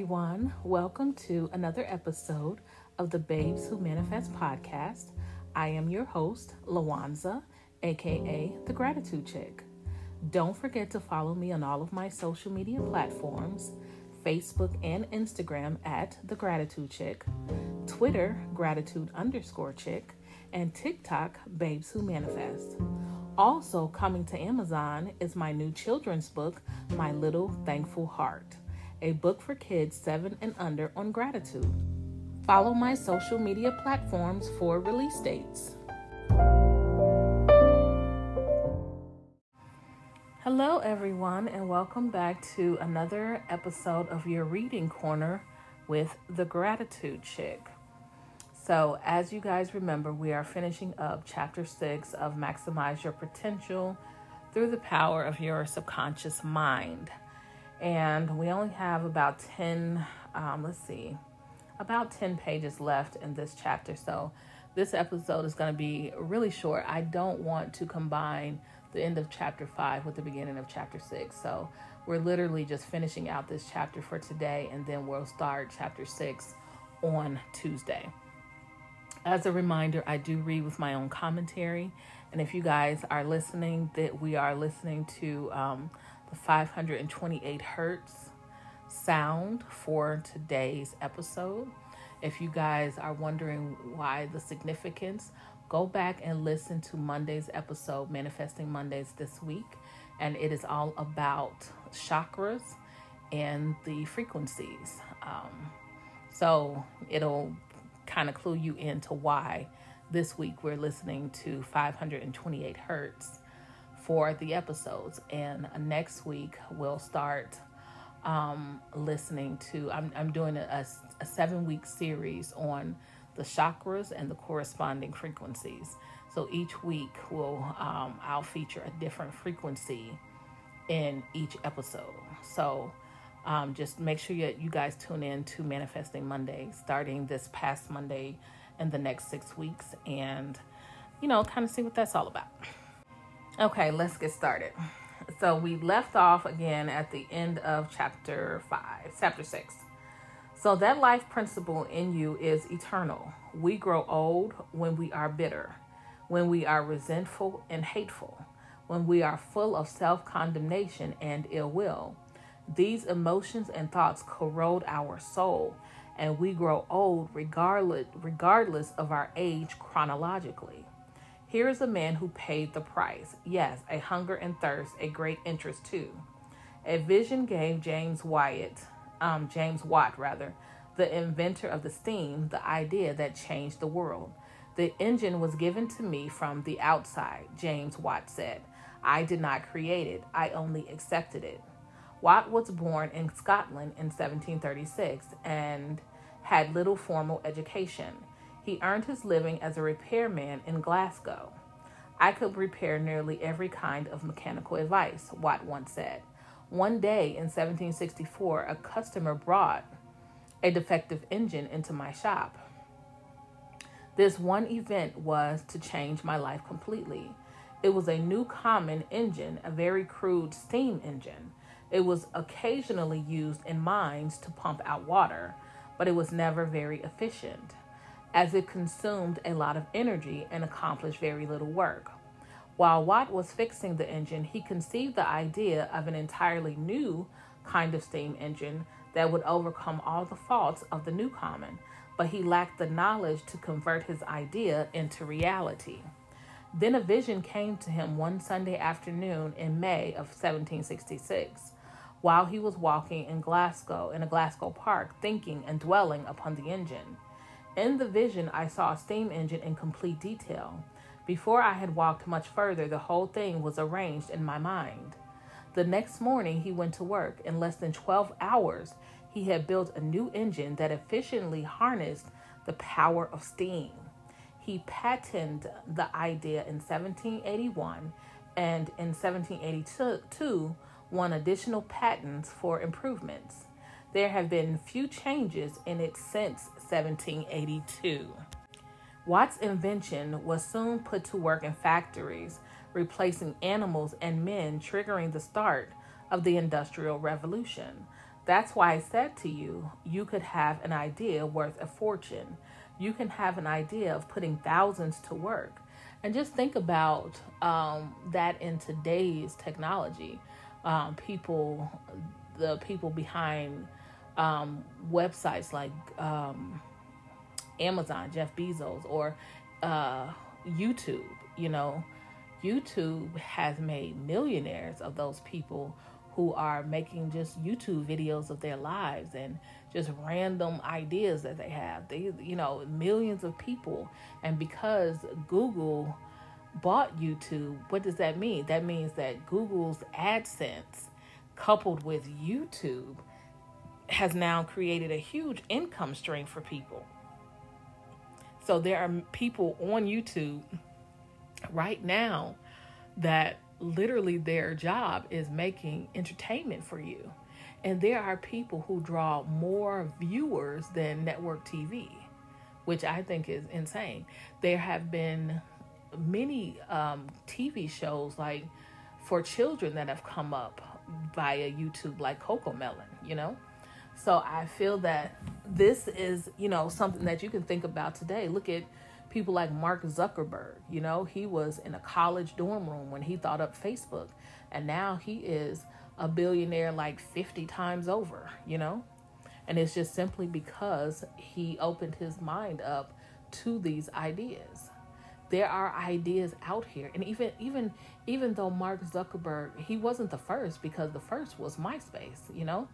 everyone. Welcome to another episode of the Babes Who Manifest podcast. I am your host, Lawanza, aka The Gratitude Chick. Don't forget to follow me on all of my social media platforms Facebook and Instagram at The Gratitude Chick, Twitter, Gratitude underscore Chick, and TikTok, Babes Who Manifest. Also, coming to Amazon is my new children's book, My Little Thankful Heart a book for kids 7 and under on gratitude. Follow my social media platforms for release dates. Hello, everyone, and welcome back to another episode of your reading corner with the Gratitude Chick. So, as you guys remember, we are finishing up chapter six of Maximize Your Potential through the power of your subconscious mind and we only have about 10 um, let's see about 10 pages left in this chapter. So this episode is going to be really short. I don't want to combine the end of chapter 5 with the beginning of chapter 6 so we're literally just finishing out this chapter for today and then we'll start chapter 6 on tuesday. As a reminder i do read with my own commentary. And if you guys are listening that we are listening to um, the 528 hertz sound for today's episode. If you guys are wondering why the significance, go back and listen to Monday's episode, Manifesting Mondays this week, and it is all about chakras and the frequencies. Um, so it'll kind of clue you into why this week we're listening to 528 hertz for the episodes. And next week, we'll start um, listening to, I'm, I'm doing a, a seven week series on the chakras and the corresponding frequencies. So each week, will um, I'll feature a different frequency in each episode. So um, just make sure you, you guys tune in to Manifesting Monday, starting this past Monday in the next six weeks, and you know, kind of see what that's all about. Okay, let's get started. So we left off again at the end of chapter 5, chapter 6. So that life principle in you is eternal. We grow old when we are bitter, when we are resentful and hateful, when we are full of self condemnation and ill will. These emotions and thoughts corrode our soul, and we grow old regardless, regardless of our age chronologically. Here is a man who paid the price. Yes, a hunger and thirst, a great interest too. A vision gave James Wyatt, um, James Watt rather, the inventor of the steam, the idea that changed the world. The engine was given to me from the outside, James Watt said. I did not create it, I only accepted it. Watt was born in Scotland in 1736 and had little formal education. He earned his living as a repairman in Glasgow. I could repair nearly every kind of mechanical device, Watt once said. One day in 1764, a customer brought a defective engine into my shop. This one event was to change my life completely. It was a Newcomen engine, a very crude steam engine. It was occasionally used in mines to pump out water, but it was never very efficient as it consumed a lot of energy and accomplished very little work. While Watt was fixing the engine, he conceived the idea of an entirely new kind of steam engine that would overcome all the faults of the Newcomen, but he lacked the knowledge to convert his idea into reality. Then a vision came to him one Sunday afternoon in May of 1766, while he was walking in Glasgow, in a Glasgow park, thinking and dwelling upon the engine. In the vision, I saw a steam engine in complete detail. Before I had walked much further, the whole thing was arranged in my mind. The next morning, he went to work. In less than 12 hours, he had built a new engine that efficiently harnessed the power of steam. He patented the idea in 1781 and in 1782 won additional patents for improvements. There have been few changes in it since 1782. Watt's invention was soon put to work in factories, replacing animals and men, triggering the start of the Industrial Revolution. That's why I said to you, you could have an idea worth a fortune. You can have an idea of putting thousands to work. And just think about um, that in today's technology. Um, people, the people behind um, websites like um, Amazon, Jeff Bezos, or uh, YouTube, you know, YouTube has made millionaires of those people who are making just YouTube videos of their lives and just random ideas that they have. They, you know, millions of people. And because Google bought YouTube, what does that mean? That means that Google's AdSense coupled with YouTube has now created a huge income stream for people. So there are people on YouTube right now that literally their job is making entertainment for you. And there are people who draw more viewers than network TV, which I think is insane. There have been many um, TV shows like for children that have come up via YouTube, like CoComelon, you know? So I feel that this is, you know, something that you can think about today. Look at people like Mark Zuckerberg. You know, he was in a college dorm room when he thought up Facebook, and now he is a billionaire like 50 times over, you know? And it's just simply because he opened his mind up to these ideas. There are ideas out here. And even even even though Mark Zuckerberg, he wasn't the first because the first was MySpace, you know?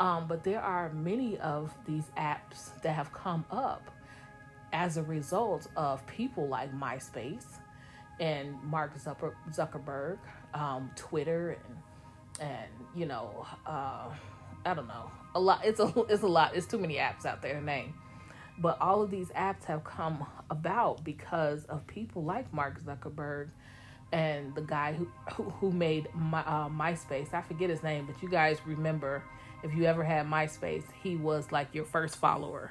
Um, but there are many of these apps that have come up as a result of people like MySpace and Mark Zuckerberg, um, Twitter, and and you know, uh, I don't know, a lot. It's a it's a lot. It's too many apps out there name. But all of these apps have come about because of people like Mark Zuckerberg and the guy who who, who made my, uh, MySpace. I forget his name, but you guys remember if you ever had MySpace, he was like your first follower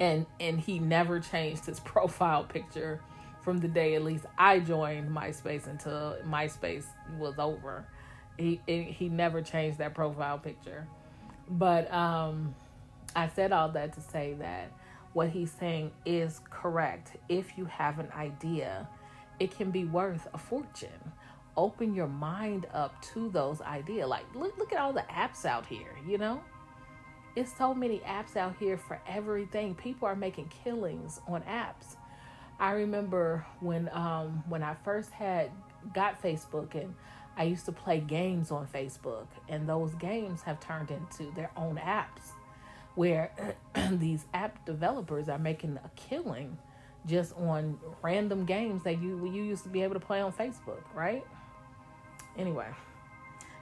and and he never changed his profile picture from the day at least I joined MySpace until MySpace was over. He he never changed that profile picture. But um I said all that to say that what he's saying is correct. If you have an idea, it can be worth a fortune. Open your mind up to those ideas. Like look look at all the apps out here, you know? it's so many apps out here for everything. People are making killings on apps. I remember when um, when I first had got Facebook and I used to play games on Facebook, and those games have turned into their own apps, where these app developers are making a killing just on random games that you you used to be able to play on Facebook, right? Anyway,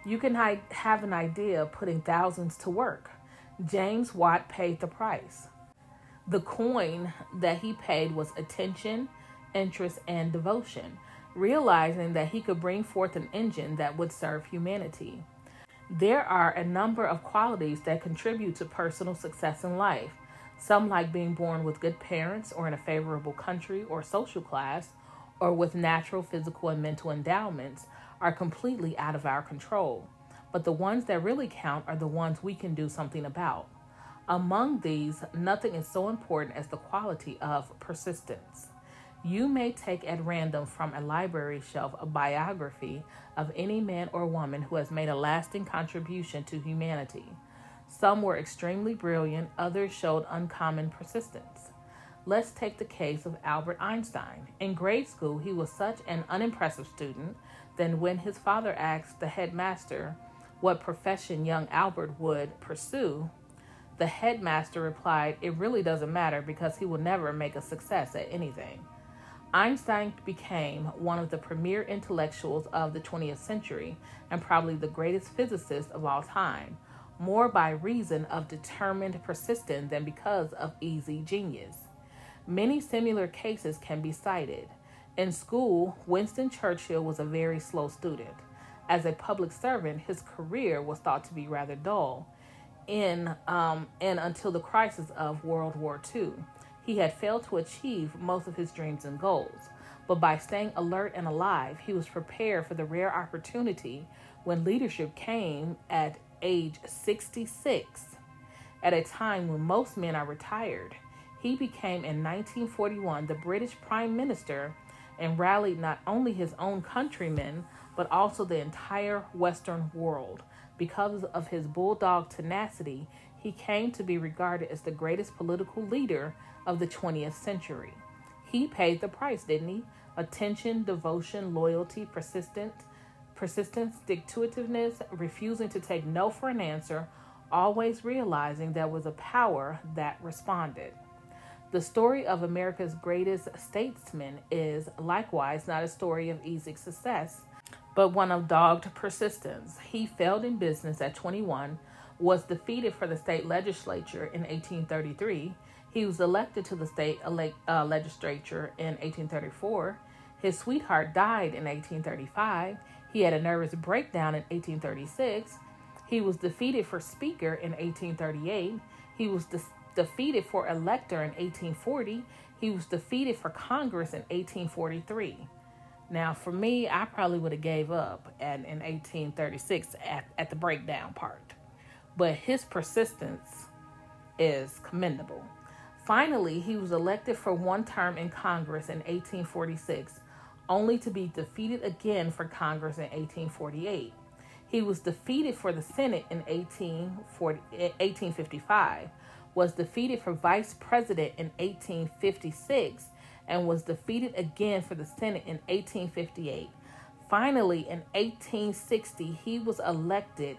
you can have an idea of putting thousands to work James Watt paid the price. The coin that he paid was attention, interest, and devotion, realizing that he could bring forth an engine that would serve humanity. There are a number of qualities that contribute to personal success in life. Some, like being born with good parents or in a favorable country or social class, or with natural physical and mental endowments, are completely out of our control but the ones that really count are the ones we can do something about. Among these, nothing is so important as the quality of persistence. You may take at random from a library shelf a biography of any man or woman who has made a lasting contribution to humanity. Some were extremely brilliant, others showed uncommon persistence. Let's take the case of Albert Einstein. In grade school, he was such an unimpressive student that when his father asked the headmaster what profession young Albert would pursue, the headmaster replied, It really doesn't matter because he will never make a success at anything. Einstein became one of the premier intellectuals of the 20th century and probably the greatest physicist of all time, more by reason of determined persistence than because of easy genius. Many similar cases can be cited. In school, Winston Churchill was a very slow student. As a public servant, his career was thought to be rather dull. In um, and until the crisis of World War II, he had failed to achieve most of his dreams and goals. But by staying alert and alive, he was prepared for the rare opportunity when leadership came at age 66, at a time when most men are retired, he became in 1941 the British Prime Minister and rallied not only his own countrymen, but also the entire Western world. Because of his bulldog tenacity, he came to be regarded as the greatest political leader of the 20th century. He paid the price, didn't he? Attention, devotion, loyalty, persistence, persistence, itiveness, refusing to take no for an answer, always realizing there was a power that responded. The story of America's greatest statesman is likewise not a story of easy success, but one of dogged persistence. He failed in business at 21, was defeated for the state legislature in 1833. He was elected to the state uh, legislature in 1834. His sweetheart died in 1835. He had a nervous breakdown in 1836. He was defeated for speaker in 1838. He was defeated for elector in 1840. He was defeated for Congress in 1843. Now, for me, I probably would have gave up at, in 1836 at, at the breakdown part. But his persistence is commendable. Finally, he was elected for one term in Congress in 1846, only to be defeated again for Congress in 1848. He was defeated for the Senate in 1840, 1855 was defeated for vice president in 1856 and was defeated again for the Senate in 1858. Finally, in 1860, he was elected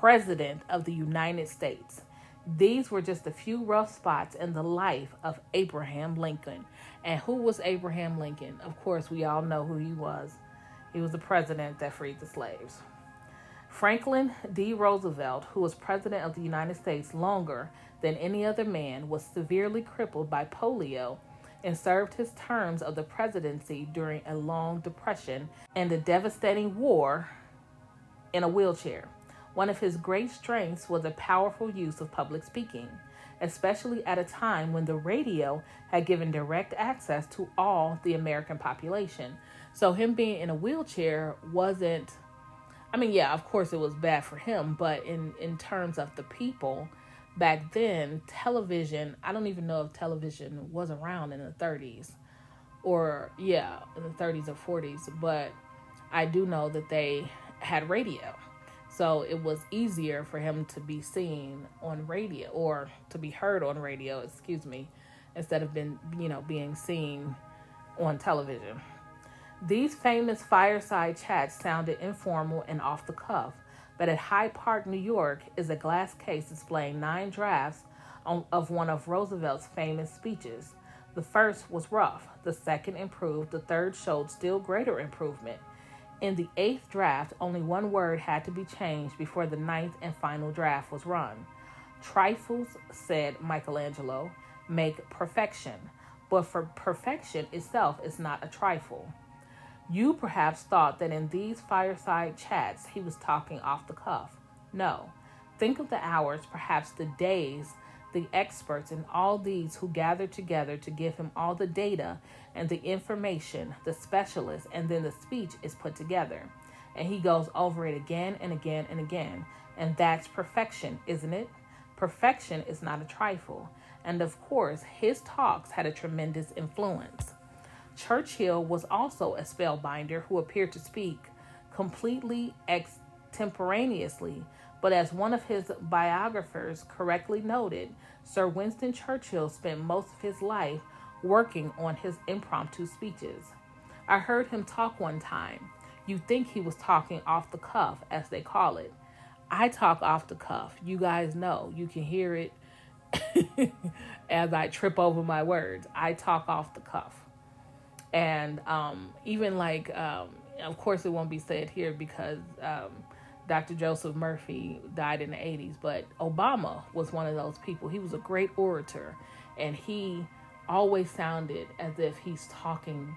president of the United States. These were just a few rough spots in the life of Abraham Lincoln. And who was Abraham Lincoln? Of course, we all know who he was. He was the president that freed the slaves. Franklin D. Roosevelt, who was president of the United States longer than any other man, was severely crippled by polio and served his terms of the presidency during a long depression and a devastating war in a wheelchair. One of his great strengths was a powerful use of public speaking, especially at a time when the radio had given direct access to all the American population. So, him being in a wheelchair wasn't, I mean, yeah, of course it was bad for him, but in, in terms of the people, back then, television, I don't even know if television was around in the 30s or, yeah, in the 30s or 40s, but I do know that they had radio. So it was easier for him to be seen on radio or to be heard on radio, excuse me, instead of being, you know, being seen on television. These famous fireside chats sounded informal and off the cuff, but at Hyde Park, New York, is a glass case displaying nine drafts on, of one of Roosevelt's famous speeches. The first was rough, the second improved, the third showed still greater improvement. In the eighth draft, only one word had to be changed before the ninth and final draft was run. Trifles, said Michelangelo, make perfection, but for perfection itself is not a trifle. You perhaps thought that in these fireside chats he was talking off the cuff. No. Think of the hours, perhaps the days, the experts, and all these who gathered together to give him all the data and the information, the specialists, and then the speech is put together. And he goes over it again and again and again. And that's perfection, isn't it? Perfection is not a trifle. And of course, his talks had a tremendous influence. Churchill was also a spellbinder who appeared to speak completely extemporaneously, but as one of his biographers correctly noted, Sir Winston Churchill spent most of his life working on his impromptu speeches. I heard him talk one time. You think he was talking off the cuff, as they call it. I talk off the cuff. You guys know. You can hear it as I trip over my words. I talk off the cuff and um, even like um, of course it won't be said here because um, dr joseph murphy died in the 80s but obama was one of those people. He was a great orator and he always sounded as if he's talking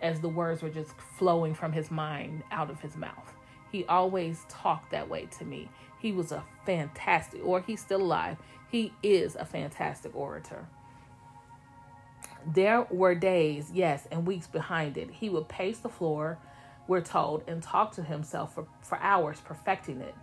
as the words were just flowing from his mind out of his mouth. He always talked that way to me. He was a fantastic or he's still alive he is a fantastic orator there were days, yes, and weeks behind it. He would pace the floor, we're told, and talk to himself for, for hours, perfecting it.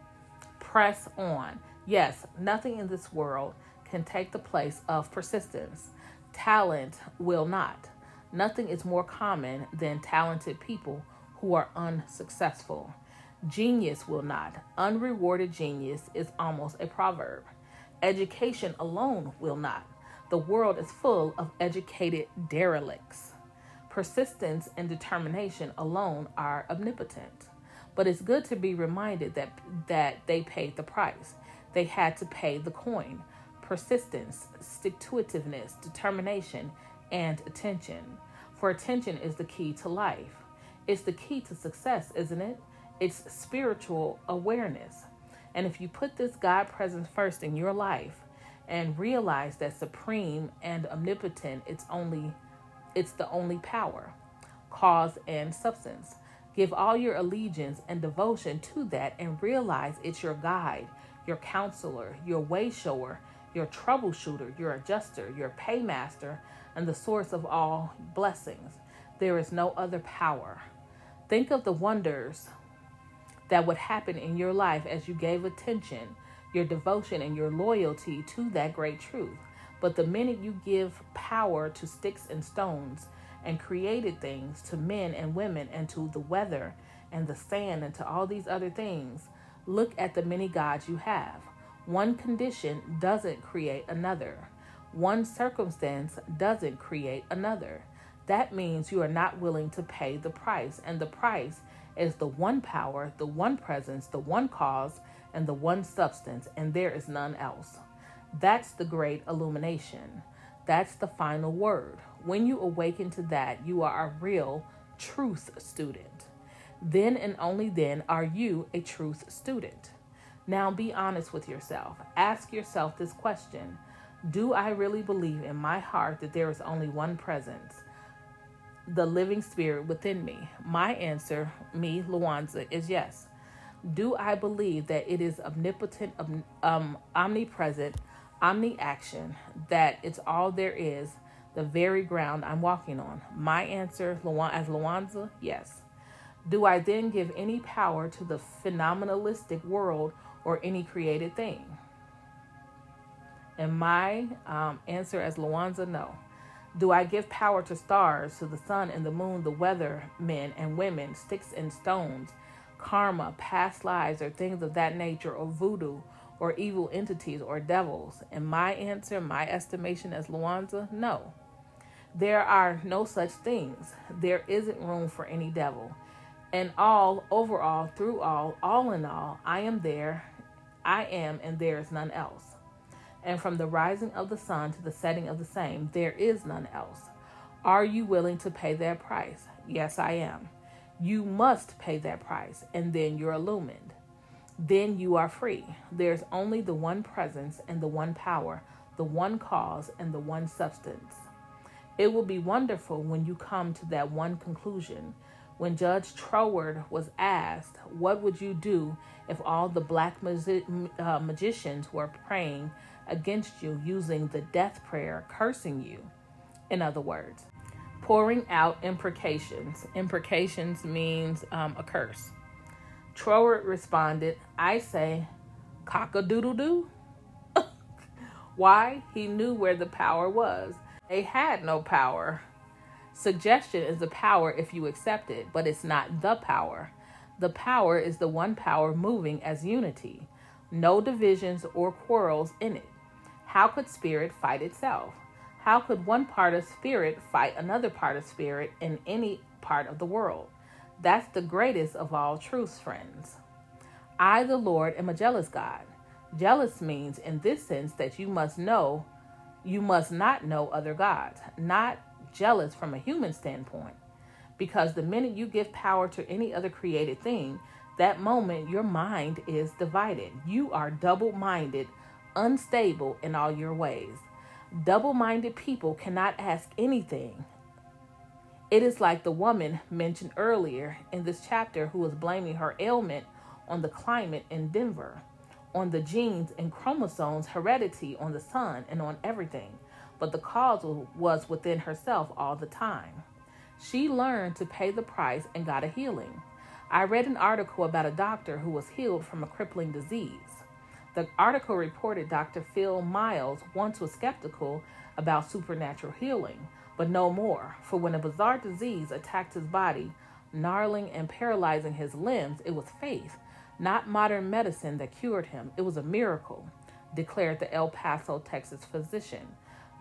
Press on. Yes, nothing in this world can take the place of persistence. Talent will not. Nothing is more common than talented people who are unsuccessful. Genius will not. Unrewarded genius is almost a proverb. Education alone will not. The world is full of educated derelicts. Persistence and determination alone are omnipotent. But it's good to be reminded that that they paid the price. They had to pay the coin. Persistence, stick to itiveness, determination, and attention. For attention is the key to life. It's the key to success, isn't it? It's spiritual awareness. And if you put this God presence first in your life and realize that supreme and omnipotent, it's only it's the only power, cause and substance. Give all your allegiance and devotion to that and realize it's your guide, your counselor, your way shower, your troubleshooter, your adjuster, your paymaster, and the source of all blessings. There is no other power. Think of the wonders that would happen in your life as you gave attention, your devotion, and your loyalty to that great truth. But the minute you give power to sticks and stones and created things, to men and women, and to the weather and the sand, and to all these other things, look at the many gods you have. One condition doesn't create another, one circumstance doesn't create another. That means you are not willing to pay the price, and the price is the one power, the one presence, the one cause, and the one substance, and there is none else. That's the great illumination. That's the final word. When you awaken to that, you are a real truth student. Then and only then are you a truth student. Now be honest with yourself. Ask yourself this question Do I really believe in my heart that there is only one presence? the living spirit within me? My answer, me, Luanza, is yes. Do I believe that it is omnipotent, um, omnipresent, omni-action, that it's all there is, the very ground I'm walking on? My answer, as Luanza, yes. Do I then give any power to the phenomenalistic world or any created thing? And my um, answer as Luanza, no. Do I give power to stars, to the sun and the moon, the weather, men and women, sticks and stones, karma, past lives, or things of that nature, or voodoo, or evil entities, or devils? And my answer, my estimation as Luanza, no. There are no such things. There isn't room for any devil. And all, overall, through all, all in all, I am there, I am, and there is none else and from the rising of the sun to the setting of the same, there is none else. Are you willing to pay that price? Yes, I am. You must pay that price, and then you're illumined. Then you are free. There's only the one presence and the one power, the one cause and the one substance. It will be wonderful when you come to that one conclusion. When Judge Troward was asked, What would you do if all the black magi- uh, magicians were praying against you using the death prayer, cursing you. In other words, pouring out imprecations. Imprecations means um, a curse. Troward responded, I say, cock a doodle doo. Why? He knew where the power was. They had no power. Suggestion is the power if you accept it, but it's not the power. The power is the one power moving as unity, no divisions or quarrels in it. How could spirit fight itself? How could one part of spirit fight another part of spirit in any part of the world? That's the greatest of all truths, friends. I, the Lord, am a jealous God. Jealous means, in this sense, that you must know, you must not know other gods, not jealous from a human standpoint. Because the minute you give power to any other created thing, that moment your mind is divided. You are double minded unstable in all your ways. Double minded people cannot ask anything. It is like the woman mentioned earlier in this chapter who was blaming her ailment on the climate in Denver, on the genes and chromosomes, heredity, on the sun, and on everything. But the cause was within herself all the time. She learned to pay the price and got a healing. I read an article about a doctor who was healed from a crippling disease. The article reported Dr. Phil Miles once was skeptical about supernatural healing, but no more, for when a bizarre disease attacked his body, gnarling and paralyzing his limbs, it was faith, not modern medicine, that cured him. It was a miracle, declared the El Paso, Texas physician.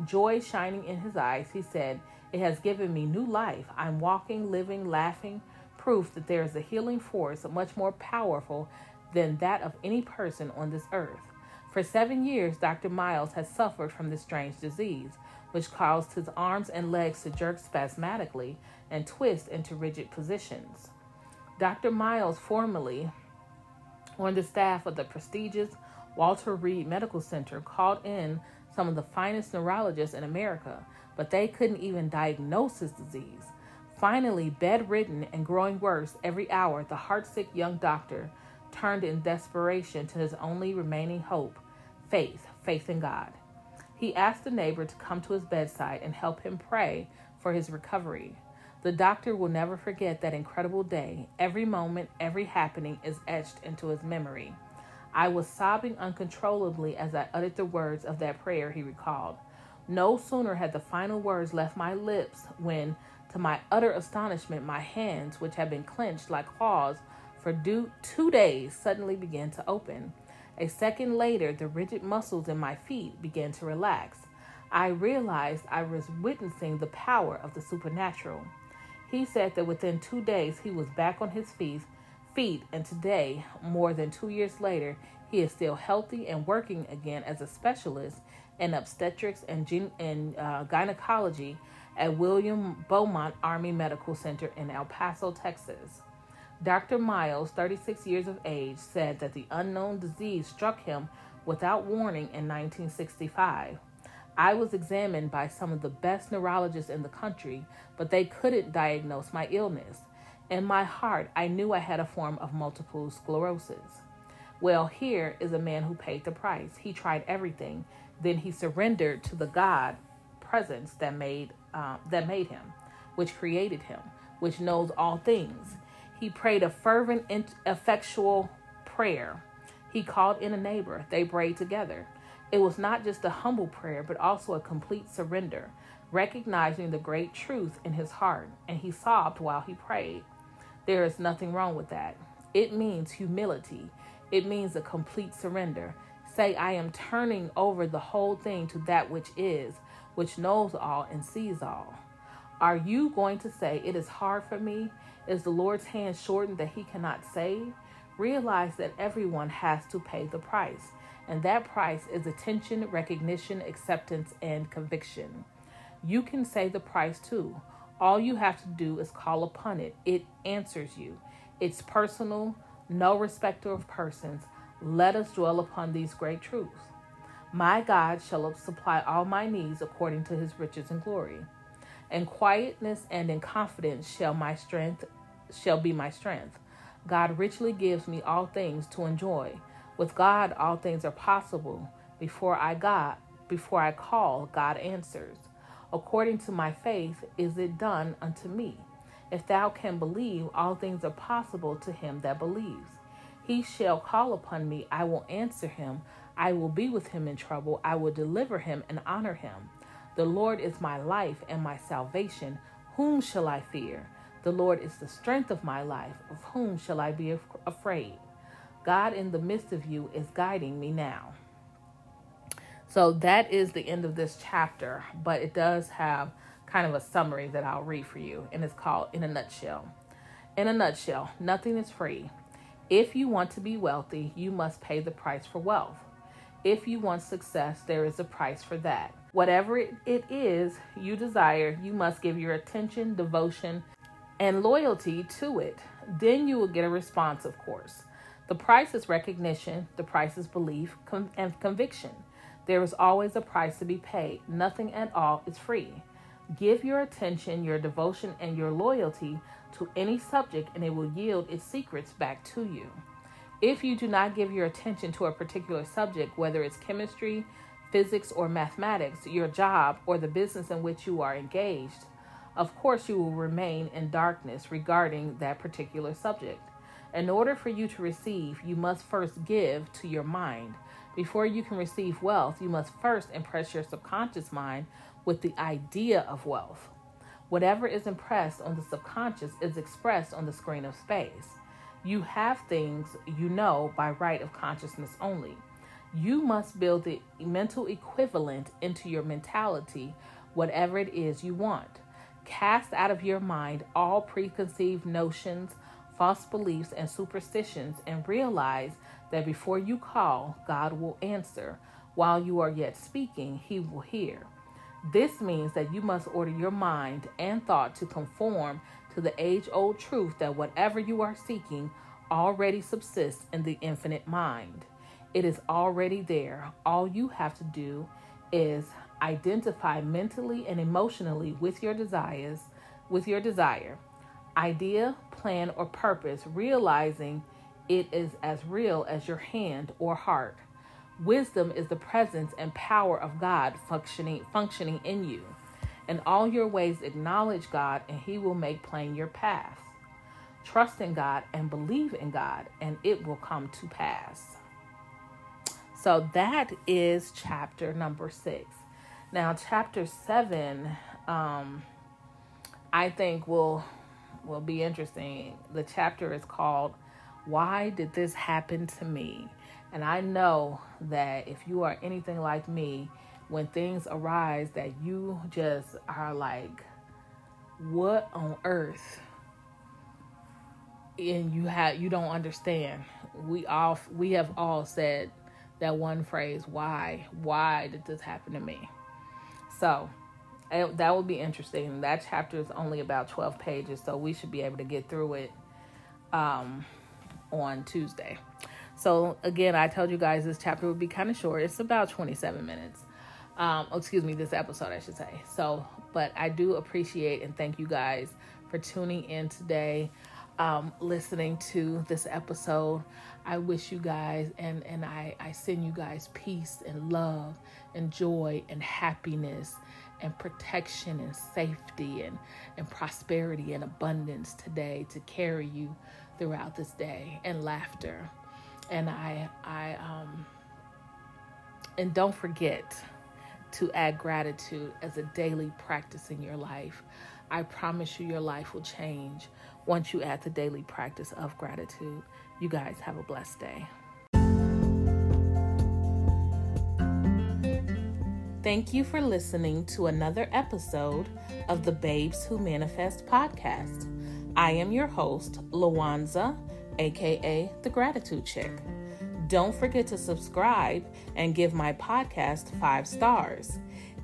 Joy shining in his eyes, he said, It has given me new life. I'm walking, living, laughing, proof that there is a healing force much more powerful than that of any person on this earth. For seven years, Dr. Miles has suffered from this strange disease, which caused his arms and legs to jerk spasmodically and twist into rigid positions. Dr. Miles, formerly on the staff of the prestigious Walter Reed Medical Center, called in some of the finest neurologists in America, but they couldn't even diagnose his disease. Finally, bedridden and growing worse every hour, the heartsick young doctor turned in desperation to his only remaining hope faith, faith in God. He asked a neighbor to come to his bedside and help him pray for his recovery. The doctor will never forget that incredible day. Every moment, every happening is etched into his memory. I was sobbing uncontrollably as I uttered the words of that prayer, he recalled. No sooner had the final words left my lips when, to my utter astonishment, my hands, which had been clenched like claws for two days, suddenly began to open. A second later, the rigid muscles in my feet began to relax. I realized I was witnessing the power of the supernatural. He said that within two days he was back on his feet, feet, and today, more than two years later, he is still healthy and working again as a specialist in obstetrics and, and uh, gynecology at William Beaumont Army Medical Center in El Paso, Texas. Dr. Miles, 36 years of age, said that the unknown disease struck him without warning in 1965. I was examined by some of the best neurologists in the country, but they couldn't diagnose my illness. In my heart, I knew I had a form of multiple sclerosis. Well, here is a man who paid the price. He tried everything, then he surrendered to the God presence that made uh, that made him, which created him, which knows all things. He prayed a fervent, effectual prayer. He called in a neighbor. They prayed together. It was not just a humble prayer, but also a complete surrender, recognizing the great truth in his heart, and he sobbed while he prayed. There is nothing wrong with that. It means humility, it means a complete surrender. Say, I am turning over the whole thing to that which is, which knows all and sees all. Are you going to say, It is hard for me? Is the Lord's hand shortened that he cannot save? Realize that everyone has to pay the price, and that price is attention, recognition, acceptance, and conviction. You can say the price too. All you have to do is call upon it. It answers you. It's personal, no respecter of persons. Let us dwell upon these great truths. My God shall supply all my needs according to his riches and glory. In quietness and in confidence shall my strength shall be my strength. God richly gives me all things to enjoy. With God all things are possible. Before I got before I call, God answers. According to my faith is it done unto me. If thou can believe, all things are possible to him that believes. He shall call upon me, I will answer him. I will be with him in trouble. I will deliver him and honor him. The Lord is my life and my salvation. Whom shall I fear? The Lord is the strength of my life. Of whom shall I be af- afraid? God in the midst of you is guiding me now. So that is the end of this chapter, but it does have kind of a summary that I'll read for you, and it's called In a Nutshell. In a nutshell, nothing is free. If you want to be wealthy, you must pay the price for wealth. If you want success, there is a price for that. Whatever it is you desire, you must give your attention, devotion, and loyalty to it. Then you will get a response, of course. The price is recognition, the price is belief com- and conviction. There is always a price to be paid. Nothing at all is free. Give your attention, your devotion, and your loyalty to any subject, and it will yield its secrets back to you. If you do not give your attention to a particular subject, whether it's chemistry, physics, or mathematics, your job, or the business in which you are engaged, of course you will remain in darkness regarding that particular subject. In order for you to receive, you must first give to your mind. Before you can receive wealth, you must first impress your subconscious mind with the idea of wealth. Whatever is impressed on the subconscious is expressed on the screen of space. You have things you know by right of consciousness only. You must build the mental equivalent into your mentality, whatever it is you want. Cast out of your mind all preconceived notions, false beliefs, and superstitions, and realize that before you call, God will answer. While you are yet speaking, He will hear. This means that you must order your mind and thought to conform to the age old truth that whatever you are seeking already subsists in the infinite mind. It is already there. All you have to do is identify mentally and emotionally with your desires, with your desire, idea, plan, or purpose, realizing it is as real as your hand or heart. Wisdom is the presence and power of God functioning functioning in you. In all your ways acknowledge God and he will make plain your path. Trust in God and believe in God and it will come to pass. So that is chapter number 6. Now chapter 7 um I think will will be interesting. The chapter is called Why Did This Happen to Me? And I know that if you are anything like me, when things arise that you just are like, what on earth? And you have you don't understand. We all we have all said that one phrase, why? Why did this happen to me? So it, that would be interesting. That chapter is only about 12 pages, so we should be able to get through it um, on Tuesday. So again, I told you guys this chapter would be kind of short. It's about 27 minutes. Um, oh, excuse me, this episode, I should say. So, but I do appreciate and thank you guys for tuning in today, um, listening to this episode. I wish you guys and and I I send you guys peace and love and joy and happiness and protection and safety and and prosperity and abundance today to carry you throughout this day and laughter and I I um and don't forget to add gratitude as a daily practice in your life. I promise you your life will change once you add the daily practice of gratitude. You guys have a blessed day. Thank you for listening to another episode of the Babes Who Manifest podcast. I am your host, Lawanza aka The Gratitude Chick. Don't forget to subscribe and give my podcast five stars.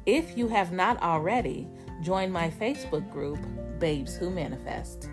If you have not already, join my Facebook group, Babes Who Manifest.